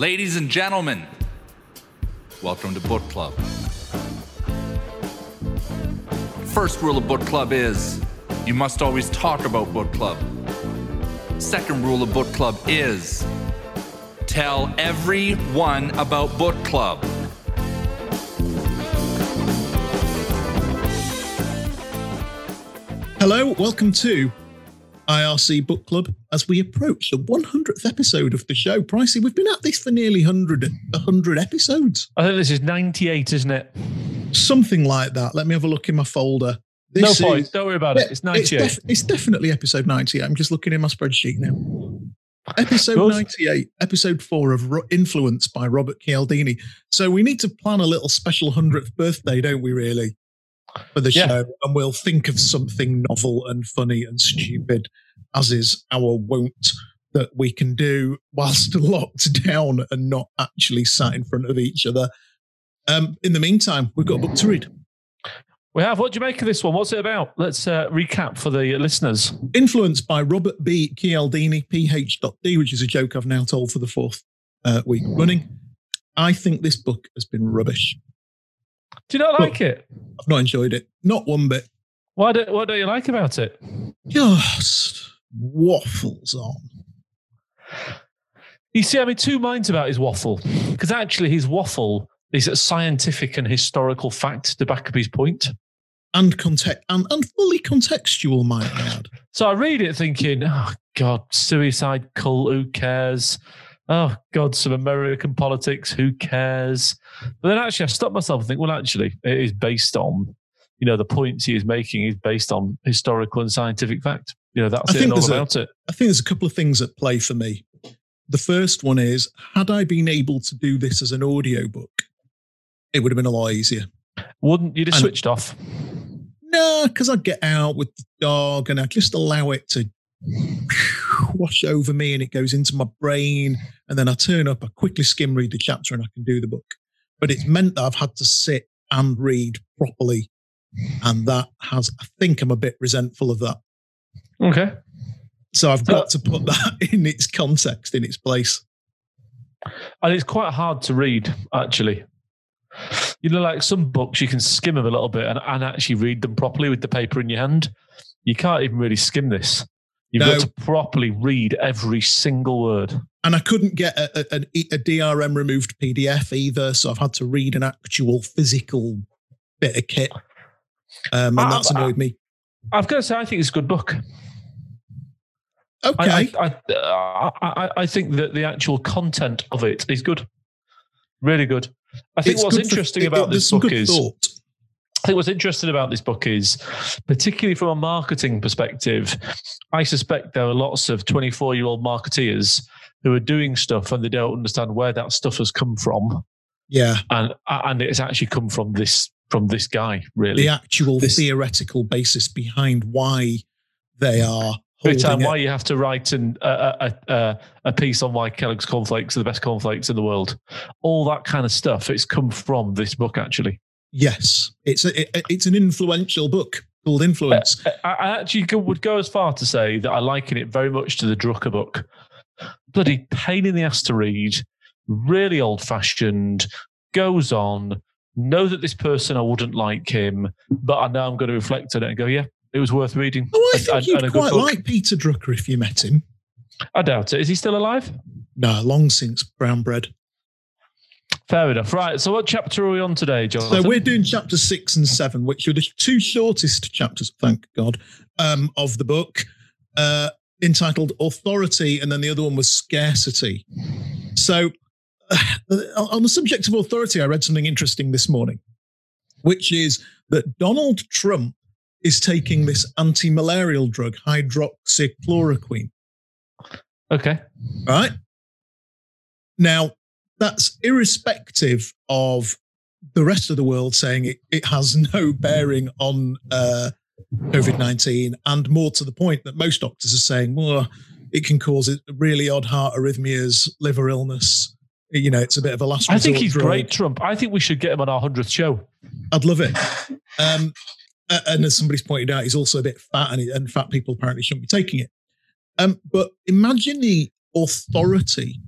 Ladies and gentlemen, welcome to Book Club. First rule of Book Club is you must always talk about Book Club. Second rule of Book Club is tell everyone about Book Club. Hello, welcome to IRC Book Club as we approach the 100th episode of the show. Pricey, we've been at this for nearly 100, 100 episodes. I think this is 98, isn't it? Something like that. Let me have a look in my folder. This no point. is- Don't worry about it. It's 98. It's, def- it's definitely episode 98. I'm just looking in my spreadsheet now. Episode Good. 98, episode four of Ro- Influence by Robert Cialdini. So we need to plan a little special 100th birthday, don't we, really? For the Yeah. show. And we'll think of something novel and funny and stupid, as is our wont, that we can do whilst locked down and not actually sat in front of each other. Um, in the meantime, we've got a book to read. we have. What do you make of this one? What's it about? Let's uh, recap for the listeners. Influenced by Robert B. Cialdini, PH.D, which is a joke I've now told for the fourth uh, week running. I think this book has been rubbish. Do you not like it? I've not enjoyed it. Not one bit. Why do, what don't you like about it? Just waffles on. You see, I'm in two minds about his waffle because actually his waffle is a scientific and historical fact to back up his point. And context and, and fully contextual, might I add. So I read it thinking, oh God, suicide cult, who cares? Oh God, some American politics, who cares? But then actually I stopped myself and think, well, actually, it is based on, you know, the points he is making is based on historical and scientific fact. You know, that's I it and all there's a- about it. I think there's a couple of things at play for me. The first one is had I been able to do this as an audiobook, it would have been a lot easier. Wouldn't you just switched off? No, because I'd get out with the dog and I'd just allow it to wash over me and it goes into my brain. And then I turn up, I quickly skim read the chapter and I can do the book. But it's meant that I've had to sit and read properly. And that has, I think I'm a bit resentful of that. Okay. So I've So- got to put that in its context, in its place. And it's quite hard to read, actually. You know, like some books, you can skim them a little bit and, and actually read them properly with the paper in your hand. You can't even really skim this. You've No. got to properly read every single word. And I couldn't get a, a, a- DRM removed PDF either. So I've had to read an actual physical bit of kit. Um, and Ah, that's annoyed me. I've got to say, I think it's a good book. Okay. I, I, I, I, I think that the actual content of it is good. Really good. I think It's what's good for- interesting it- about this book is thought. I think what's interesting about this book is, particularly from a marketing perspective, I suspect there are lots of 24 year old marketeers who are doing stuff and they don't understand where that stuff has come from. Yeah, And, and it's actually come from this, from this guy, really. the actual This- theoretical basis behind why they are Every time why you have to write an, a, a, a, a piece on why Kellogg's cornflakes are the best cornflakes in the world. All that kind of stuff. It's come from this book, actually. Yes, it's a, it, it's an influential book called Influence. I, I actually would go as far to say that I liken it very much to the Drucker book. Bloody pain in the ass to read, really old fashioned, goes on. Know that this person, I wouldn't like him, but I know I'm going to reflect on it and go, yeah, it was worth reading. Oh, I think and- you'd and quite like Peter Drucker if you met him. I doubt it. Is he still alive? No, long since brown bread. Fair enough. Right. So, what chapter are we on today, Jonathan? So we're doing chapter six and seven, which are the two shortest chapters, thank God, um, of the book, uh, entitled Authority, and then the other one was Scarcity. So, uh, on the subject of authority, I read something interesting this morning, which is that Donald Trump is taking this anti-malarial drug, hydroxychloroquine. okay. right? Now, that's irrespective of the rest of the world saying it, it has no bearing on uh, COVID 19, and more to the point that most doctors are saying, well, it can cause really odd heart arrhythmias, liver illness. You know, it's a bit of a last resort. I think he's drug. great, Trump. I think we should get him on our 100th show. I'd love it. Um, and as somebody's pointed out, he's also a bit fat, and, and fat people apparently shouldn't be taking it. Um, but imagine the authority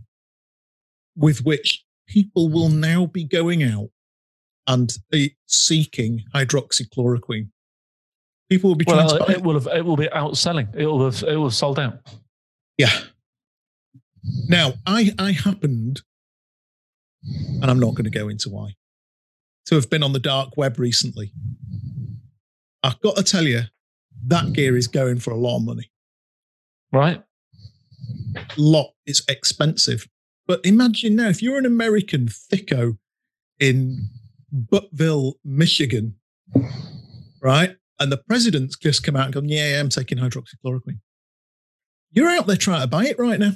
with which people will now be going out and uh, seeking hydroxychloroquine. People will be trying well, to uh, buy it. will have, it will be outselling. It will have it will have sold out. Yeah. Now, I I happened, and I'm not going to go into why, to have been on the dark web recently. I've got to tell you, that gear is going for a lot of money. Right. Lot. It's expensive. But imagine now, if you're an American thicko in Buttville, Michigan, right? And the president's just come out and gone, yeah, yeah I'm taking hydroxychloroquine. You're out there trying to buy it right now.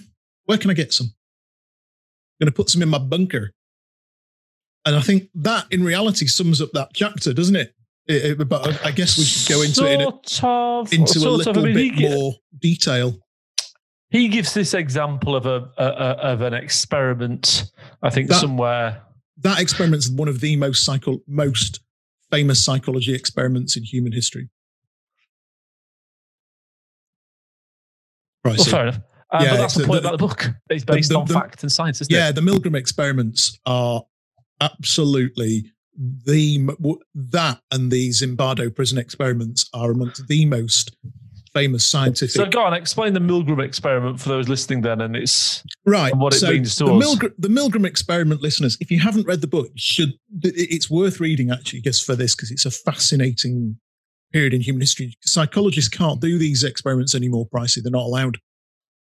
Where can I get some? I'm going to put some in my bunker. And I think that in reality sums up that chapter, doesn't it? it, it but I guess we should go into sort it in a, of, into a little of, I mean, bit more detail. He gives this example of a, a, a of an experiment. I think That- somewhere. That experiment's one of the most psycho- most famous psychology experiments in human history. Right. Well, so- fair enough. Uh, Yeah, but that's the, the- point the- about the book. It's based the- on fact and science, isn't yeah, it? the Milgram experiments are absolutely the that and the Zimbardo prison experiments are amongst the most famous scientific. So go on, explain the Milgram experiment for those listening then, and it's right. and what it so means to the us. Milgram, the Milgram experiment, listeners, if you haven't read the book, should it's worth reading actually, just for this because it's a fascinating period in human history. Psychologists can't do these experiments anymore. Pricey, they're not allowed.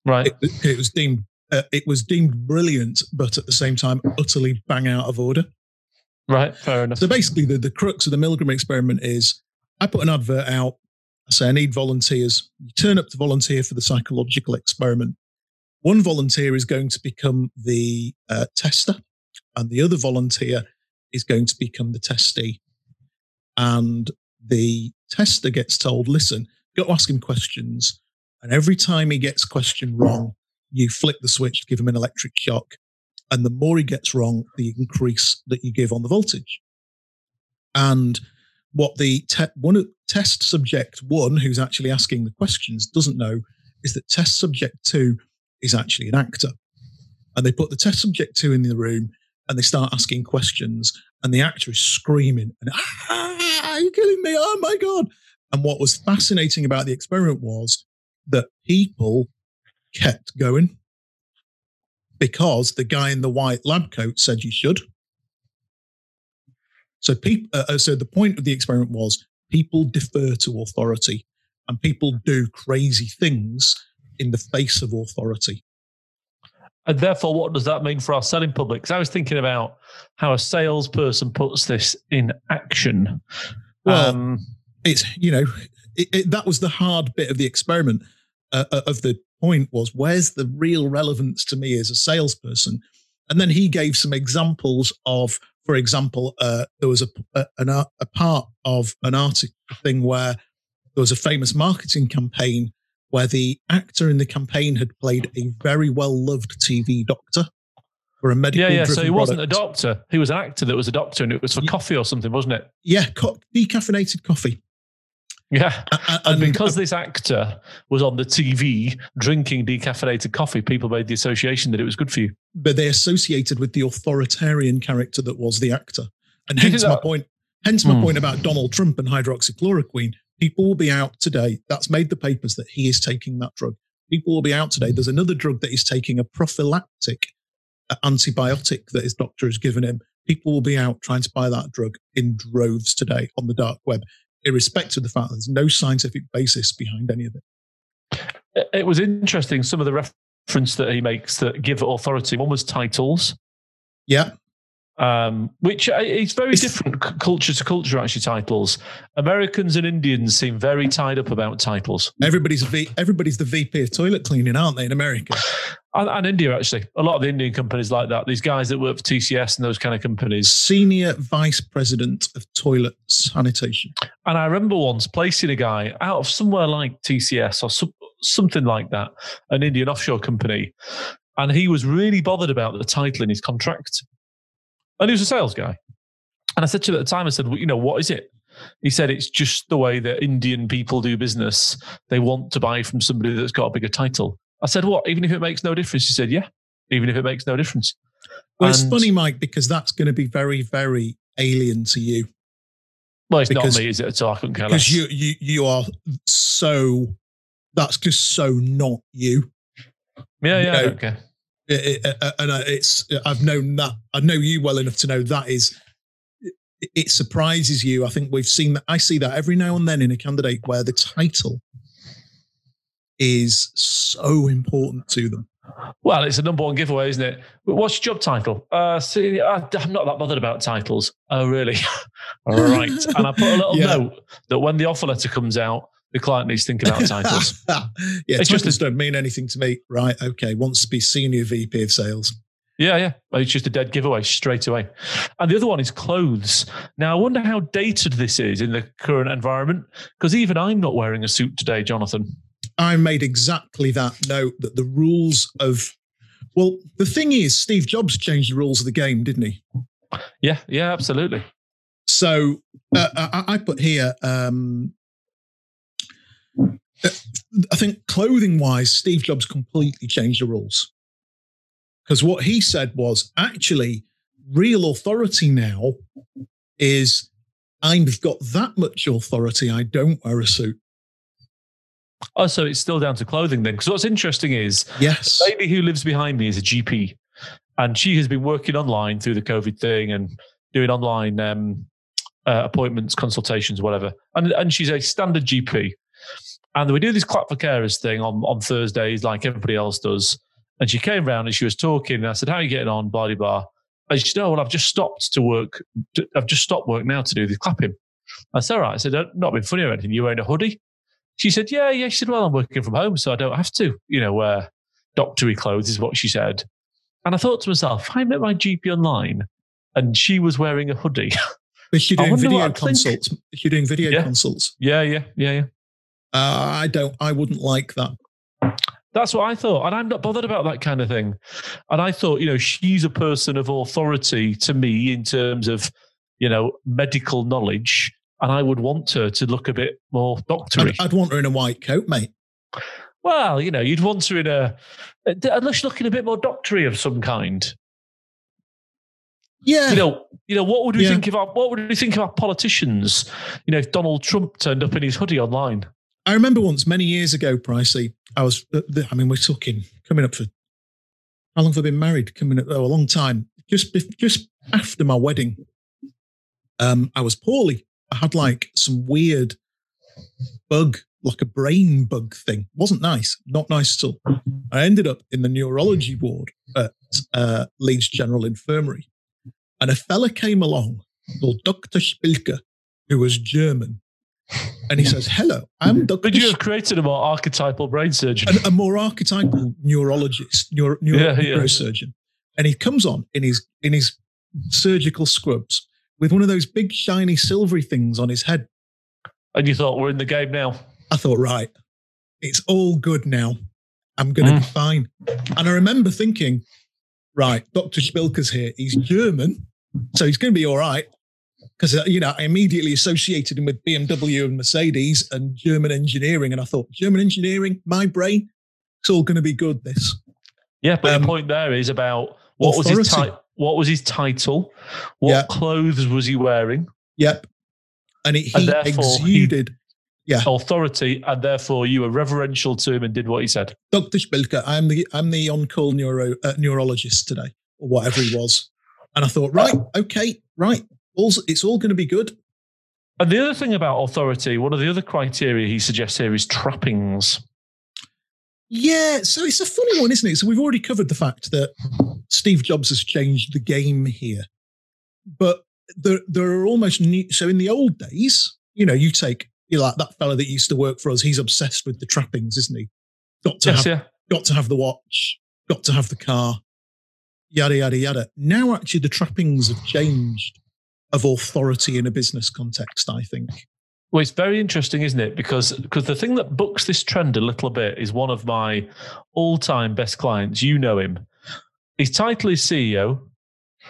right. It, it was deemed uh, it was deemed brilliant, but at the same time utterly bang out of order. Right, fair enough. So basically, the, the crux of the Milgram experiment is I put an advert out. I say I need volunteers. You turn up to volunteer for the psychological experiment. One volunteer is going to become the uh, tester, and the other volunteer is going to become the testee. And the tester gets told, listen, you've got to ask him questions. And every time he gets question wrong, you flick the switch to give him an electric shock. And the more he gets wrong, the increase that you give on the voltage. And what the te- one test subject one, who's actually asking the questions, doesn't know is that test subject two is actually an actor. And they put the test subject two in the room and they start asking questions, and the actor is screaming and ah, are you killing me? Oh my god! And what was fascinating about the experiment was that people kept going because the guy in the white lab coat said you should. So people, uh, uh, so the point of the experiment was people defer to authority, and people do crazy things in the face of authority. And therefore, what does that mean for our selling public? Because I was thinking about how a salesperson puts this in action. Well, um, It's you know it, it, that was the hard bit of the experiment. Uh, uh, of the point was where's the real relevance to me as a salesperson, and then he gave some examples of, for example, uh, there was a a, an, a part of an article thing where there was a famous marketing campaign where the actor in the campaign had played a very well loved TV doctor for a medical. yeah, yeah. So he wasn't a doctor. He was an actor that was a doctor, and it was for Ye- coffee or something, wasn't it? Yeah, co- decaffeinated coffee. Yeah. A- And and- because this actor was on the TV drinking decaffeinated coffee, people made the association that it was good for you. but they associated with the authoritarian character that was the actor. And hence my point. Hence my Hmm. point about Donald Trump and hydroxychloroquine. People will be out today. That's made the papers that he is taking that drug. People will be out today. There's another drug that he's taking, a prophylactic uh, antibiotic that his doctor has given him. People will be out trying to buy that drug in droves today on the dark web, irrespective of the fact that there's no scientific basis behind any of it. It- was interesting, some of the reference that he makes that give authority. One was titles. Yeah. Um, which uh, it's very It's- different culture to culture. Actually, titles. Americans and Indians seem very tied up about titles, Everybody's v, everybody's the VP of toilet cleaning, aren't they, in America? and, and India actually. A lot of the Indian companies like that. These guys that work for TCS and those kind of companies. Senior Vice President of Toilet Sanitation. And I remember once placing a guy out of somewhere like TCS or some, something like that, an Indian offshore company, and he was really bothered about the title in his contract. And he was a sales guy. And I said to him at the time, I said, well, you know, what is it? He said, it's just the way that Indian people do business. They want to buy from somebody that's got a bigger title. I said, what? Even if it makes no difference? He said, yeah, even if it makes no difference. Well, it's And- funny, Mike, because that's going to be very, very alien to you Well, it's Because- not me, is it? So I couldn't care less. because you, you, you are so. That's just so not you. yeah, yeah, you know, care. It- it- uh, and I- it's I've known that I know you well enough to know that is it, surprises you. I think we've seen that. I see that every now and then in a candidate where the title is so important to them. Well, it's a number one giveaway, isn't it? What's your job title? Uh, see, I, I'm not that bothered about titles. Oh, really? All right. And I put a little Yeah. note that when the offer letter comes out, the client needs to think about titles. yeah, It's titles just a- don't mean anything to me. Right? Okay. Wants to be senior VP of sales. Yeah, yeah. It's just a dead giveaway straight away. And the other one is clothes. Now, I wonder how dated this is in the current environment, because even I'm not wearing a suit today, Jonathan. I made exactly that note that the rules of well, the thing is, Steve Jobs changed the rules of the game, didn't he? Yeah, yeah, absolutely. So uh, I, I put here. Um, I think clothing wise, Steve Jobs completely changed the rules because what he said was actually real authority now is I've got that much authority. I don't wear a suit. Oh, so it's still down to clothing then. Because what's interesting is Yes. the lady who lives behind me is a GP, and she has been working online through the COVID thing and doing online um, uh, appointments, consultations, whatever. And and she's a standard GP. And we do this clap for carers thing on on Thursdays, like everybody else does. And she came round and she was talking, and I said, "How are you getting on?" Blah blah blah. And she said, "Oh well, I've just stopped to work. I've just stopped work now to do the clapping." I said, "All right." I said, "Uh, "Not being funny or anything. You wearing a hoodie?" She said, "Yeah, yeah." She said, "Well, I'm working from home, so I don't have to, you know, wear doctory clothes." Is what she said. And I thought to myself, I met my GP online and she was wearing a hoodie. If you're doing video what I'd think. consults, if you're doing video Yeah. consults, yeah, yeah, yeah, yeah. Uh, I don't. I wouldn't like that. That's what I thought. And I'm not bothered about that kind of thing. And I thought, you know, she's a person of authority to me in terms of, you know, medical knowledge. And I would want her to look a bit more doctory. I'd, I'd want her in a white coat, mate. well, you know, you'd want her in a, unless you're looking a bit more doctory of some kind. Yeah. You know, you know, what would we Yeah. think of our, what would we think of our politicians? You know, if Donald Trump turned up in his hoodie online. I remember once many years ago, Pricey. I was. I mean, we're talking coming up for how long have I been married? Coming up oh, a long time. Just just after my wedding, um, I was poorly. I had like some weird bug, like a brain bug thing. wasn't nice. Not nice at all. I ended up in the neurology ward at uh, Leeds General Infirmary, and a fella came along called Dr. Spilker, who was German. And he says, Hello, I'm Dr. Could you have created a more archetypal brain surgeon? a, more archetypal neurologist, neuro, neuro, Yeah, yeah. neurosurgeon. And he comes on in his in his surgical scrubs with one of those big shiny silvery things on his head. And you thought, we're in the game now. I thought, right, it's all good now. I'm going to Mm. be fine. And I remember thinking, right, Dr. Spilker's here. He's German, so he's going to be all right. Because, uh, you know, I immediately associated him with BMW and Mercedes and German engineering. And I thought, German engineering, my brain, it's all going to be good, this. Yeah, but Um, the point there is about what was his ti- what was his title? What Yeah. clothes was he wearing? Yep. And it, And he therefore he- exuded Authority, and therefore you were reverential to him and did what he said. Dr. Spilker. I'm the I'm the on-call neuro uh, neurologist today, or whatever he was. And I thought, right, okay, right, all's, it's all going to be good. And the other thing about authority, one of the other criteria he suggests here is trappings. Yeah, so it's a funny one, isn't it? So we've already covered the fact that Steve Jobs has changed the game here, but there there are almost new. So in the old days, you know, you take you like that fella that used to work for us. He's obsessed with the trappings, isn't he? Got to Yes, have yeah. got to have the watch, got to have the car, yada yada yada. Now actually the trappings have changed of authority in a business context. I think. Well, it's very interesting, isn't it? Because because the thing that books this trend a little bit is one of my all-time best clients. You know him. His title is CEO.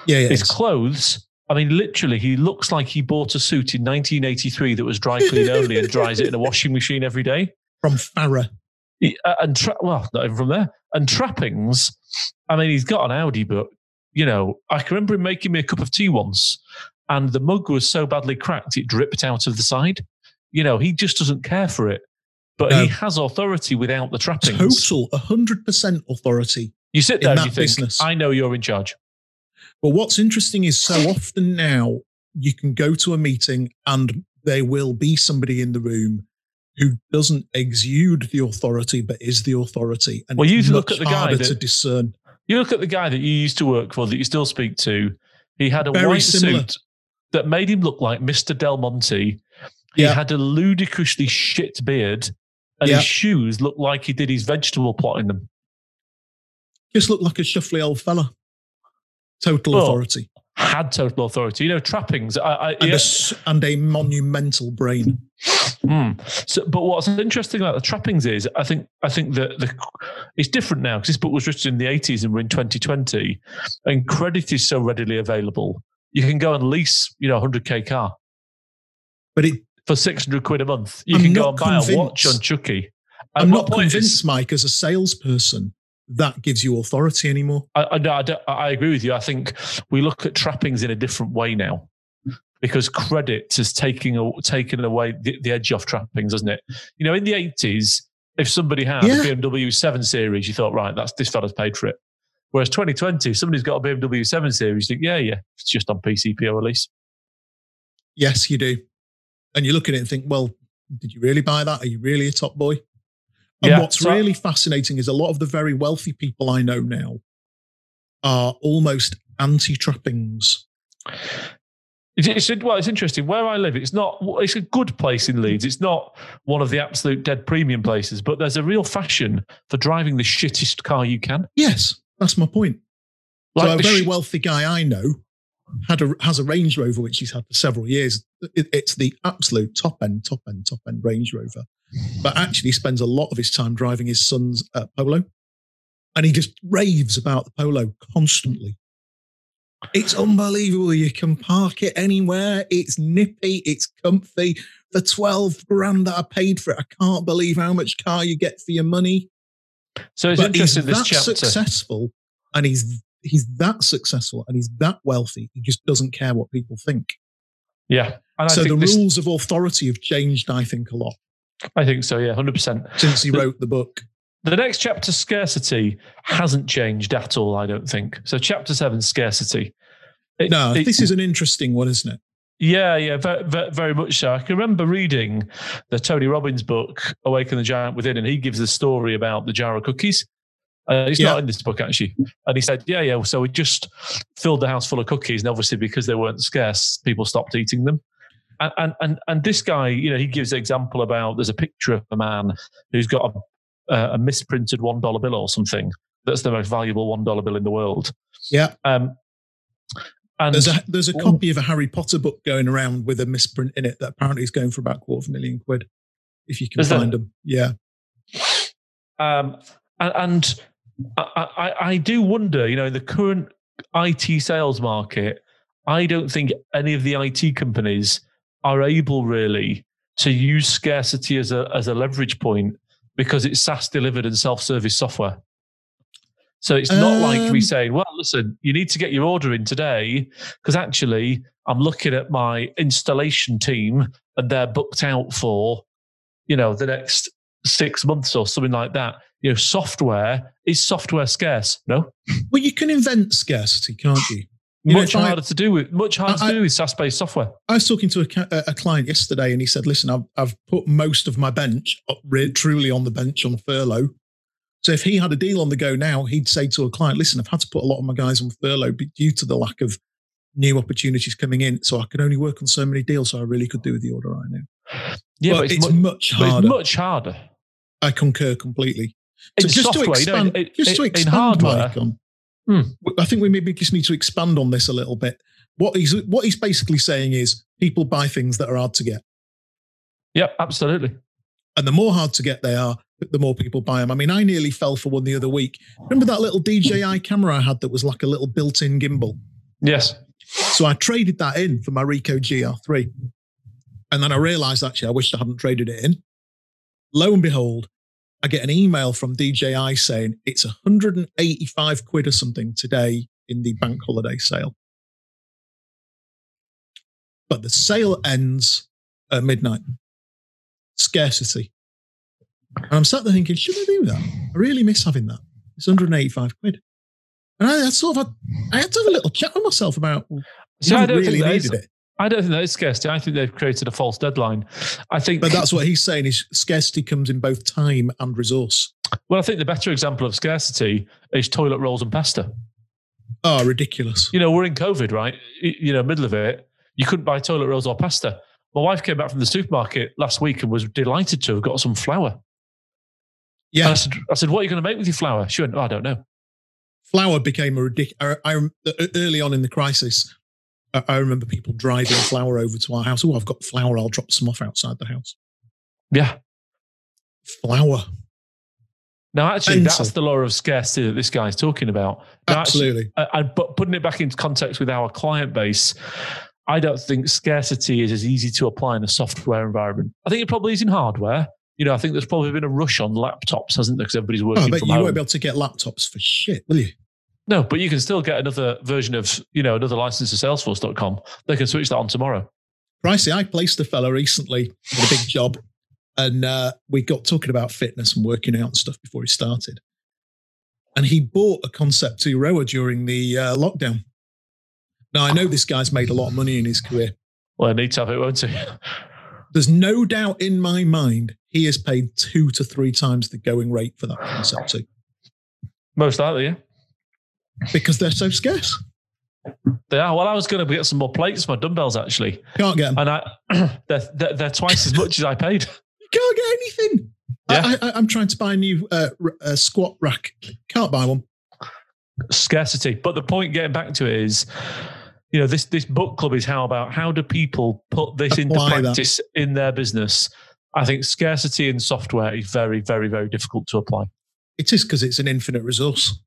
Yeah, yeah. His clothes. I mean, literally, he looks like he bought a suit in 1983 that was dry clean only and dries it in a washing machine every day. from Farah. Uh, and tra- well, not even from there. And trappings. I mean, he's got an Audi, but you know, I can remember him making me a cup of tea once, and the mug was so badly cracked it dripped out of the side. You know, he just doesn't care for it, but No. he has authority without the trappings. Total 100% authority. You sit there and that think, business. I know you're in charge. But what's interesting is so often now you can go to a meeting and there will be somebody in the room who doesn't exude the authority but is the authority. And Well, it's you look at the guy that- to discern. You look at the guy that you used to work for, that you still speak to. He had a Very white similar. suit that made him look like Mr. Del Monte. He had a ludicrously shit beard, and his shoes looked like he did his vegetable plot in them. Just looked like a shuffly old fella. Total Well, authority. Had total authority. You know, trappings. I, I, And, yeah. a, and a monumental brain. Mm. So, but what's interesting about the trappings is, I think, I think that the it's different now because this book was written in the eighties and we're in 2020, and credit is so readily available. You can go and lease, you know, a hundred k car But it, for six hundred quid a month. You I'm can go and buy a watch on Chucky. I'm not my point is- convinced, Mike, as a salesperson, that gives you authority anymore. I, I, no, I, I agree with you. I think we look at trappings in a different way now because credit is taking a, taking away the, the edge off trappings, doesn't it? You know, in the eighties, if somebody had Yeah. a BMW Seven Series, you thought, right, that's this fella's paid for it. Whereas 2020, if somebody's got a BMW 7 Series, think, yeah, yeah, it's just on PCP release. Yes, you do. And you look at it and think, well, did you really buy that? Are you really a top boy? And Yeah, what's so- really fascinating is a lot of the very wealthy people I know now are almost anti trappings. It's, it's, well, it's interesting. Where I live, it's not. It's a good place in Leeds. It's not one of the absolute dead premium places, but there's a real fashion for driving the shittest car you can. Yes, that's my point. so a very shi- wealthy guy I know had a has a Range Rover which he's had for several years. It- it's the absolute top end, top end, top end Range Rover, but actually spends a lot of his time driving his son's uh, Polo, and he just raves about the Polo constantly. It's unbelievable. You can park it anywhere. It's nippy. It's comfy. For twelve grand that I paid for it, I can't believe how much car you get for your money so it's but he's this that chapter. successful and he's he's that successful and he's that wealthy he just doesn't care what people think Yeah, and I so the this, rules of authority have changed i think a lot I think so. Yeah, hundred percent. since he wrote the book The next chapter, scarcity, hasn't changed at all. I don't think. So, chapter seven, scarcity. It- no it- this is an interesting one isn't it Yeah, yeah, very, very much so. I can remember reading the Tony Robbins book, Awaken the Giant Within, and he gives a story about the jar of cookies. Uh, it's Yeah. not in this book, actually. And he said, yeah, yeah, so we just filled the house full of cookies. And obviously, because they weren't scarce, people stopped eating them. And, and, and, and this guy, you know, he gives an example about there's a picture of a man who's got a, a misprinted $1 bill or something. That's the most valuable $1 bill in the world. yeah Um, and there's a there's a Ooh. copy of a harry potter book going around with a misprint in it that apparently is going for about a quarter of a million quid if you can find them yeah Um, and and I, I, I do wonder, you know, in the current IT sales market, I don't think any of the IT companies are able really to use scarcity as a as a leverage point because it's SaaS delivered and self service software. So it's not like me Um, saying, "Well, listen, you need to get your order in today," because actually, I'm looking at my installation team and they're booked out for, you know, the next six months or something like that. You know, software is software scarce. No, well you can invent scarcity can't you You know, much I- harder to do with much harder I- to do with SaaS based software. I was talking to a, a client yesterday, and he said, "Listen, I've, I've put most of my bench up re- truly on the bench on furlough. So if he had a deal on the go now, he'd say to a client, "Listen, I've had to put a lot of my guys on furlough due to the lack of new opportunities coming in. So I can only work on so many deals. So I really could do with the order right now. Yeah, but, but it's, mu- much but harder. it's much harder. I concur completely. So just to software, you know, expand, in- just to in- in expand, hardware, Mike, on, Hmm. I think we maybe just need to expand on this a little bit. What he's what he's basically saying is people buy things that are hard to get. yeah, absolutely. And the more hard to get they are, the more people buy them. I mean, I nearly fell for one the other week. Remember that little DJI hmm. camera I had that was like a little built in gimbal? Yes. So I traded that in for my Ricoh GR3. And then I realized actually I wished I hadn't traded it in. Lo and behold, I get an email from DJI saying it's 185 quid or something today in the bank holiday sale. But the sale ends at midnight. Scarcity. And I'm sat there thinking, should I do that? I really miss having that. It's 185 quid. And I, I sort of had, I had to have a little chat with myself about So I don't really think needed it. I don't think that is scarcity. I think they've created a false deadline. I think, But that's what he's saying is scarcity comes in both time and resource. well, I think the better example of scarcity is toilet rolls and pasta. Oh, ridiculous. You know, we're in COVID, right? You know, middle of it, you couldn't buy toilet rolls or pasta. My wife came back from the supermarket last week and was delighted to have got some flour. And Yeah. I said, I said, what are you going to make with your flour? She went, oh, I don't know. flour became a ridiculous. Early on in the crisis, I, I remember people driving flour over to our house. Oh, I've got flour. I'll drop some off outside the house. Yeah. Flour. Now, actually, Mental. that's the law of scarcity that this guy's talking about. Now, actually, Absolutely. uh, and but putting it back into context with our client base, I don't think scarcity is as easy to apply in a software environment. I think it probably is in hardware. You know, I think there's probably been a rush on laptops, hasn't there? Because everybody's Oh, working I bet from you home. won't be able to get laptops for shit, will you? no, but you can still get another version of, you know, another license to Salesforce.com. They can switch that on tomorrow. Pricey, I placed a fella recently with a big job, and uh, we got talking about fitness and working out and stuff before he started. And he bought a Concept 2 rower during the uh, lockdown. Now, I know this guy's made a lot of money in his career. Well, I need to have it, won't he? There's no doubt in my mind he is paid two to three times the going rate for that Concept 2 Most likely, yeah. because they're so scarce. They are. Well, I was going to get some more plates for my dumbbells, actually. Can't get them. And I, they're, they're, they're twice as much as I paid. You can't get anything. Yeah. I, I, I'm trying to buy a new uh, uh, squat rack. Can't buy one. scarcity. But the point getting back to it is, you know, this this book club is how about how do people put this into Apply that. practice in their business? I think scarcity in software is very, very, very difficult to apply. It is because it's an infinite resource.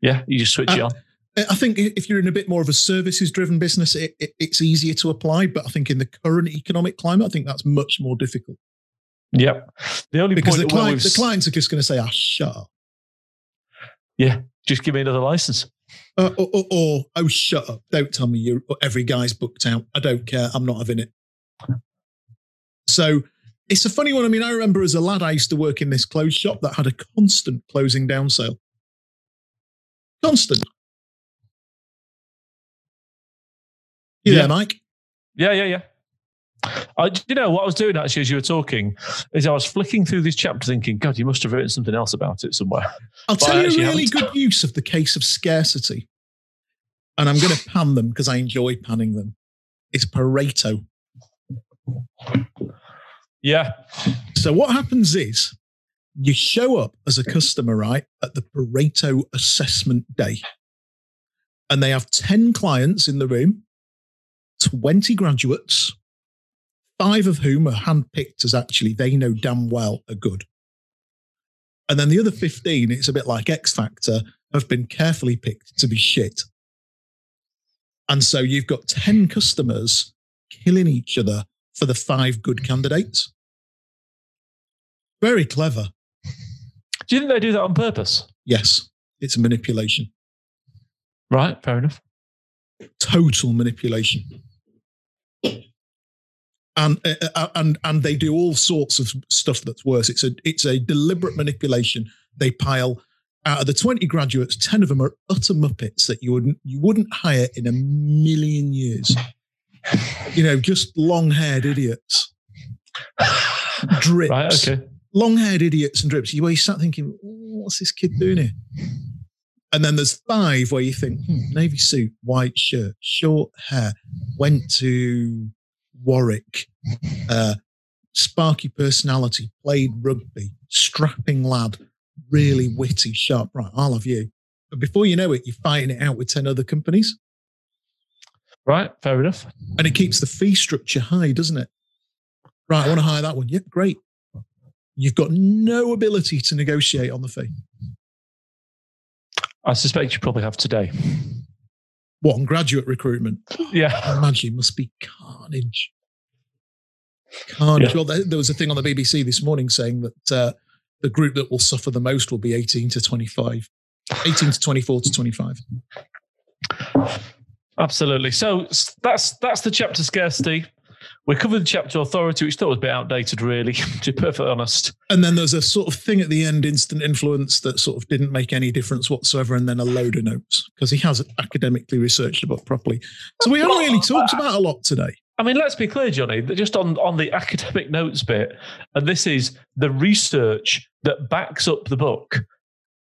Yeah, you just switch it Uh, on. I think if you're in a bit more of a services driven business, it, it, it's easier to apply. But I think in the current economic climate, I think that's much more difficult Yep. The only because the, client, the clients are just going to say, ah, shut up. Yeah, just give me another license. Uh, or, or, or, oh, shut up. Don't tell me you every guy's booked out. I don't care. I'm not having it. So it's a funny one. I mean, I remember as a lad, I used to work in this clothes shop that had a constant closing down sale. Constant. You Yeah. there, Mike? Yeah, yeah, yeah. I, you know what I was doing actually as you were talking is I was flicking through this chapter, thinking, "God, you must have written something else about it somewhere." I'll But tell I you a really haven't. good use of the case of scarcity. And I'm going to pan them because I enjoy panning them. It's Pareto. Yeah, So what happens is you show up as a customer, right, at the Pareto assessment day. And they have 10 clients in the room, 20 graduates, five of whom are handpicked as actually they know damn well are good. And then the other 15, it's a bit like X Factor, have been carefully picked to be shit. And so you've got 10 customers killing each other for the five good candidates. Very clever. do you think they do that on purpose? Yes, it's a manipulation, Right, fair enough. total manipulation. And uh, uh, and and they do all sorts of stuff that's worse. It's a it's a deliberate manipulation. They pile out of the twenty graduates, ten of them are utter muppets that you wouldn't you wouldn't hire in a million years. You know, just long haired idiots, drips. Right, okay. long haired idiots and drips. You where you start thinking, what's this kid doing here? And then there's five where you think, hmm, navy suit, white shirt, short hair, went to Warwick, uh, sparky personality, played rugby, strapping lad, really witty, sharp. Right, I'll have you. But before you know it, you're fighting it out with 10 other companies. Right, fair enough. And it keeps the fee structure high, doesn't it? Right, I want to hire that one. Yep, great. You've got no ability to negotiate on the fee. I suspect you probably have today. What on graduate recruitment? Yeah, I Yeah. imagine it must be carnage. Carnage. Yeah. Well, there, there was a thing on the BBC this morning saying that uh, the group that will suffer the most will be 18 to 25, 18 to 24 to 25. Absolutely. So that's that's the chapter scarcity. We covered the chapter authority, which I thought was a bit outdated, really, to be perfectly honest. And then there's a sort of thing at the end, instant influence, that sort of didn't make any difference whatsoever, and then a load of notes because he hasn't academically researched the book properly. So we haven't really talked about a lot today. I mean, let's be clear, Johnny, just on, on the academic notes bit, and this is the research that backs up the book.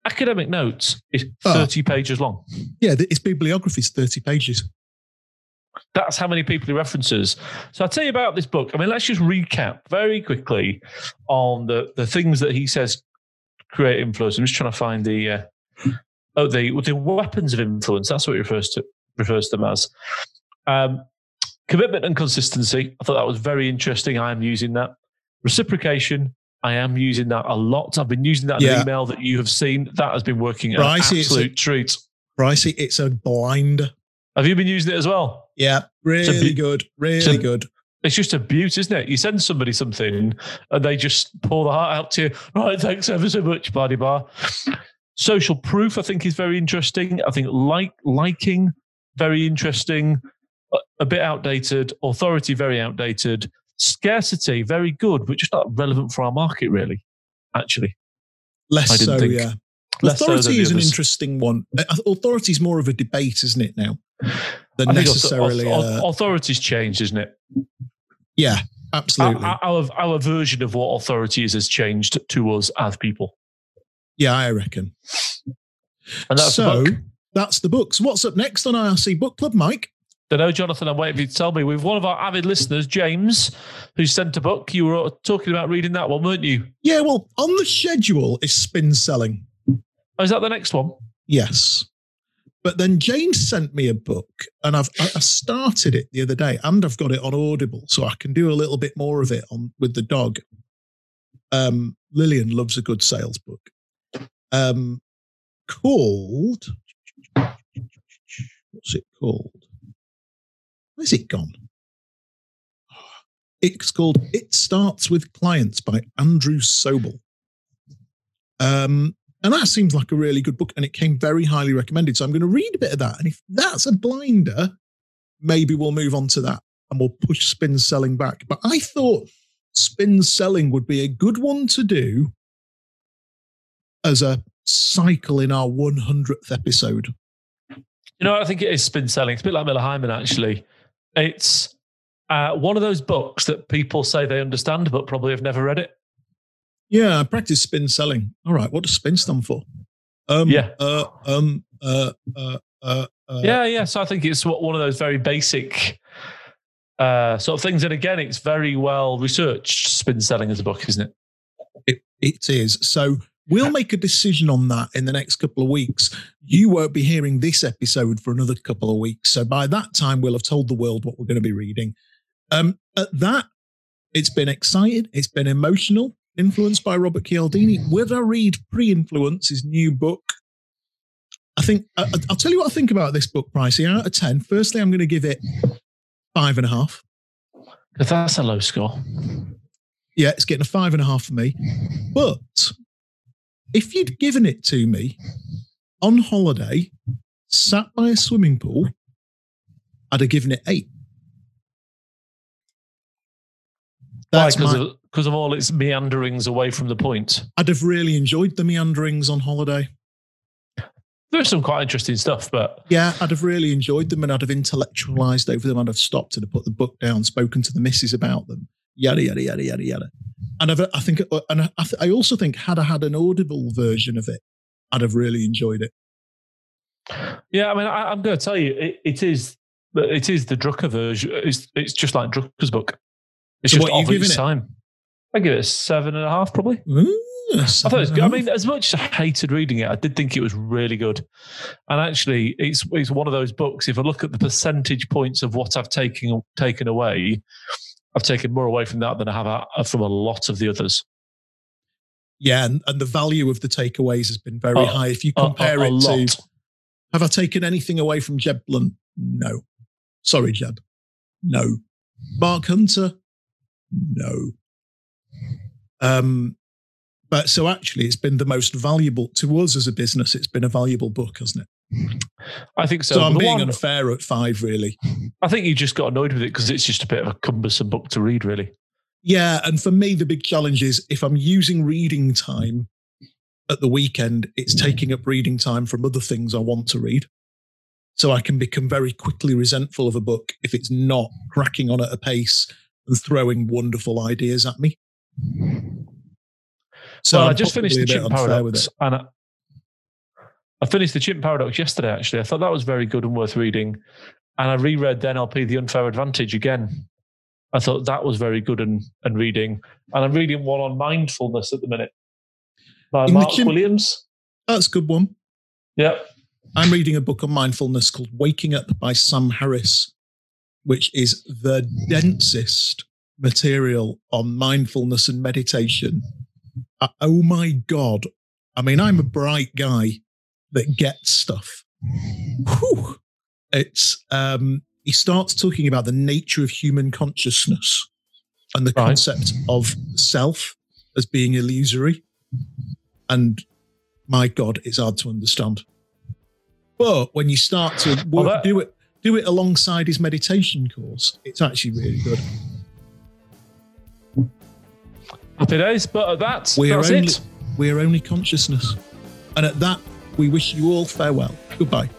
Academic notes is 30 oh. pages long. Yeah, his bibliography is 30 pages. That's how many people he references. So I'll tell you about this book. I mean, let's just recap very quickly on the, the things that he says create influence. I'm just trying to find the uh, oh the the weapons of influence. That's what he refers to refers to them as. Um, commitment and consistency. I thought that was very interesting. I am using that. Reciprocation. I am using that a lot. I've been using that in yeah. email that you have seen. That has been working an absolute treat. Pricey, it's a blinder. Have you been using it as well? Yeah, really good, really good. It's just a beaut, isn't it? You send somebody something and they just pour the heart out to you. Right, thanks ever so much, Buddy Bar. Social proof, I think, is very interesting. I think like liking, very interesting. A bit outdated. Authority, very outdated. Scarcity, very good, but just not relevant for our market, really. Actually, less so. Think. Yeah. Less authority so is an interesting one. Authority is more of a debate, isn't it? Now, than necessarily. Author, uh, authority's changed, isn't it? Yeah, absolutely. Our, our, our version of what authority is has changed to us as people. Yeah, I reckon. And that's so the that's the books. What's up next on IRC Book Club, Mike? Don't know, Jonathan. I'm waiting for you to tell me. With one of our avid listeners, James, who sent a book. You were talking about reading that one, weren't you? Yeah. Well, on the schedule is spin selling. Oh, is that the next one? Yes. But then James sent me a book, and I've I started it the other day, and I've got it on Audible, so I can do a little bit more of it on with the dog. Um, Lillian loves a good sales book. Um, called what's it called? Where's it gone? It's called "It Starts with Clients" by Andrew Sobel. Um, and that seems like a really good book, and it came very highly recommended. So I'm going to read a bit of that. And if that's a blinder, maybe we'll move on to that and we'll push spin selling back. But I thought spin selling would be a good one to do as a cycle in our 100th episode. You know, I think it is spin selling. It's a bit like Miller Heiman, actually. It's uh, one of those books that people say they understand, but probably have never read it. Yeah, I practice spin selling. All right, what does spin stand for? Um, yeah. Uh, um, uh, uh, uh, uh, yeah, yeah. So I think it's one of those very basic uh, sort of things. And again, it's very well researched. Spin selling as a book, isn't it? It, it is. So we'll make a decision on that in the next couple of weeks. You won't be hearing this episode for another couple of weeks. So by that time, we'll have told the world what we're going to be reading. Um, at that, it's been exciting. It's been emotional influenced by Robert Cialdini. Would I read Pre-Influence, his new book? I think I, will tell you what I think about this book, Pricey. Out of ten, firstly, I'm going to give it five and a half. Because that's a low score. Yeah, it's getting a five and a half for me. But if you'd given it to me on holiday, sat by a swimming pool, I'd have given it eight. That's Why? Because my, of, because of all its meanderings away from the point. I'd have really enjoyed the meanderings on holiday. There's some quite interesting stuff, but yeah, I'd have really enjoyed them, and I'd have intellectualized over them. I'd have stopped and put the book down, spoken to the missus about them, yada yada yada yada yada. And I've, i think, uh, and I, I also think, had I had an audible version of it, I'd have really enjoyed it. Yeah, I mean, I, am going to tell you, it, it is, it is the Drucker version. It's, it's just like Drucker's book. It's so just what, of its time. I give it a seven and a half, probably. Ooh, I thought it was good. I mean, as much as I hated reading it, I did think it was really good. And actually, it's it's one of those books. If I look at the percentage points of what I've taken taken away, I've taken more away from that than I have uh, from a lot of the others. Yeah, and, and the value of the takeaways has been very uh, high. If you compare uh, it to, have I taken anything away from Jeb Blount? No. Sorry, Jeb. No. Mark Hunter? No. Um, but so actually, it's been the most valuable to us as a business. It's been a valuable book, hasn't it? I think so. So, I'm The being one- unfair at five, really. I think you just got annoyed with it because it's just a bit of a cumbersome book to read, really. Yeah, and for me, the big challenge is if I'm using reading time at the weekend, it's taking up reading time from other things I want to read. So I can become very quickly resentful of a book if it's not cracking on at a pace and throwing wonderful ideas at me. So well, I just finished the Chimp Paradox, and I, I finished the Chimp Paradox yesterday. Actually, I thought that was very good and worth reading, and I reread the NLP The Unfair Advantage again. I thought that was very good and, and reading, and I'm reading one on mindfulness at the minute by In Mark Williams. That's a good one. Yep. I'm reading a book on mindfulness called Waking Up by Sam Harris, which is the densest material on mindfulness and meditation. Uh, oh my God. I mean, I'm a bright guy that gets stuff. Whew. It's, um, he starts talking about the nature of human consciousness and the Right. concept of self as being illusory. And my God, it's hard to understand. But when you start to work, Well, that- do it, do it alongside his meditation course, it's actually really good. Happy days, but at that, We are that's only, it. we are only consciousness, and at that, we wish you all farewell. Goodbye.